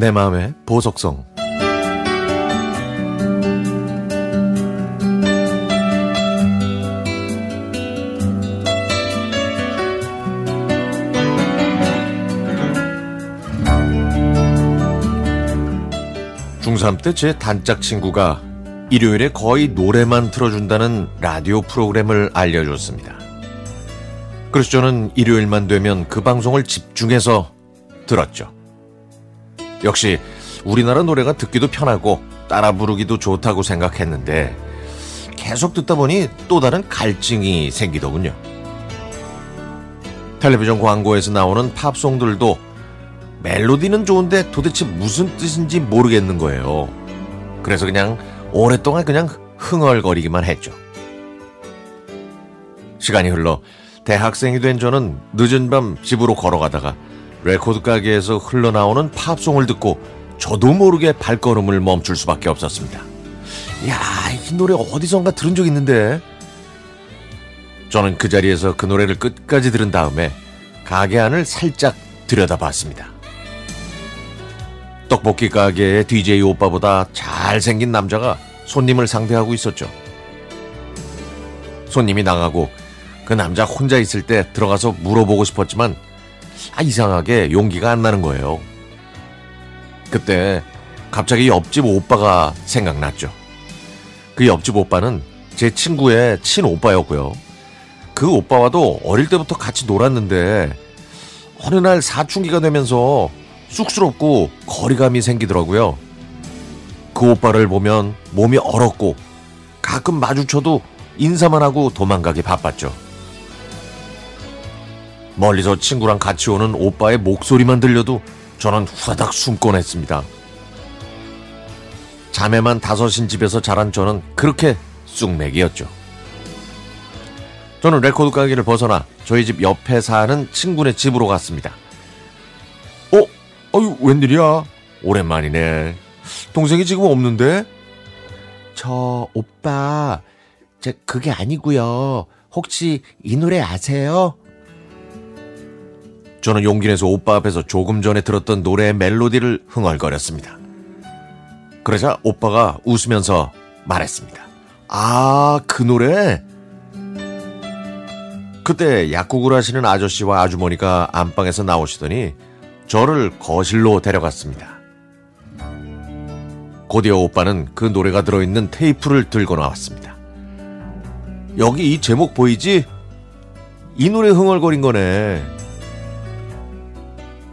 내 마음의 보석성 중3 때 제 단짝 친구가 일요일에 거의 노래만 틀어준다는 라디오 프로그램을 알려줬습니다. 그래서 저는 일요일만 되면 그 방송을 집중해서 들었죠. 역시 우리나라 노래가 듣기도 편하고 따라 부르기도 좋다고 생각했는데 계속 듣다 보니 또 다른 갈증이 생기더군요. 텔레비전 광고에서 나오는 팝송들도 멜로디는 좋은데 도대체 무슨 뜻인지 모르겠는 거예요. 그래서 그냥 오랫동안 그냥 흥얼거리기만 했죠. 시간이 흘러 대학생이 된 저는 늦은 밤 집으로 걸어가다가 레코드 가게에서 흘러나오는 팝송을 듣고 저도 모르게 발걸음을 멈출 수밖에 없었습니다. 야, 이 노래 어디선가 들은 적 있는데. 저는 그 자리에서 그 노래를 끝까지 들은 다음에 가게 안을 살짝 들여다봤습니다. 떡볶이 가게의 DJ 오빠보다 잘생긴 남자가 손님을 상대하고 있었죠. 손님이 나가고 그 남자 혼자 있을 때 들어가서 물어보고 싶었지만 아, 이상하게 용기가 안 나는 거예요. 그때 갑자기 옆집 오빠가 생각났죠. 그 옆집 오빠는 제 친구의 친오빠였고요. 그 오빠와도 어릴 때부터 같이 놀았는데 어느 날 사춘기가 되면서 쑥스럽고 거리감이 생기더라고요. 그 오빠를 보면 몸이 얼었고 가끔 마주쳐도 인사만 하고 도망가기 바빴죠. 멀리서 친구랑 같이 오는 오빠의 목소리만 들려도 저는 후다닥 숨곤 했습니다. 자매만 다섯인 집에서 자란 저는 그렇게 쑥맥이었죠. 저는 레코드 가게를 벗어나 저희 집 옆에 사는 친구네 집으로 갔습니다. 어? 어유 웬일이야? 오랜만이네. 동생이 지금 없는데? 저 오빠, 저 그게 아니고요. 혹시 이 노래 아세요? 저는 용기 내서 오빠 앞에서 조금 전에 들었던 노래의 멜로디를 흥얼거렸습니다. 그러자 오빠가 웃으면서 말했습니다. 아, 그 노래? 그때 약국을 하시는 아저씨와 아주머니가 안방에서 나오시더니 저를 거실로 데려갔습니다. 곧이어 오빠는 그 노래가 들어있는 테이프를 들고 나왔습니다. 여기 이 제목 보이지? 이 노래 흥얼거린 거네.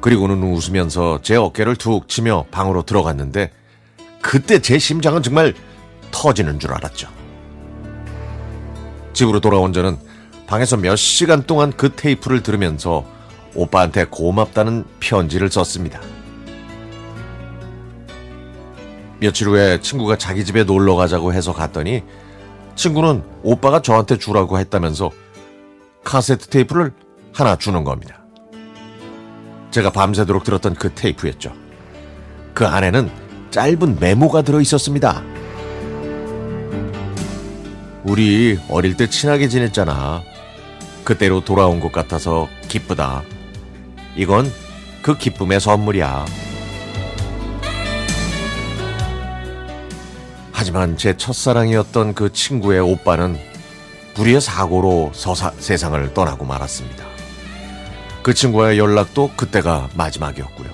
그리고는 웃으면서 제 어깨를 툭 치며 방으로 들어갔는데 그때 제 심장은 정말 터지는 줄 알았죠. 집으로 돌아온 저는 방에서 몇 시간 동안 그 테이프를 들으면서 오빠한테 고맙다는 편지를 썼습니다. 며칠 후에 친구가 자기 집에 놀러 가자고 해서 갔더니 친구는 오빠가 저한테 주라고 했다면서 카세트 테이프를 하나 주는 겁니다. 제가 밤새도록 들었던 그 테이프였죠. 그 안에는 짧은 메모가 들어 있었습니다. 우리 어릴 때 친하게 지냈잖아. 그때로 돌아온 것 같아서 기쁘다. 이건 그 기쁨의 선물이야. 하지만 제 첫사랑이었던 그 친구의 오빠는 불의의 사고로 서사, 세상을 떠나고 말았습니다. 그 친구와의 연락도 그때가 마지막이었고요.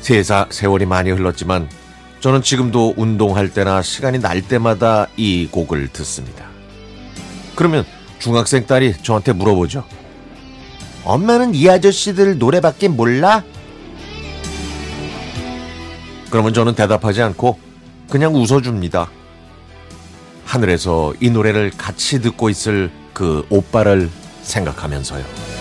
세사, 세월이 많이 흘렀지만 저는 지금도 운동할 때나 시간이 날 때마다 이 곡을 듣습니다. 그러면 중학생 딸이 저한테 물어보죠. 엄마는 이 아저씨들 노래밖에 몰라? 그러면 저는 대답하지 않고 그냥 웃어줍니다. 하늘에서 이 노래를 같이 듣고 있을 그 오빠를 생각하면서요.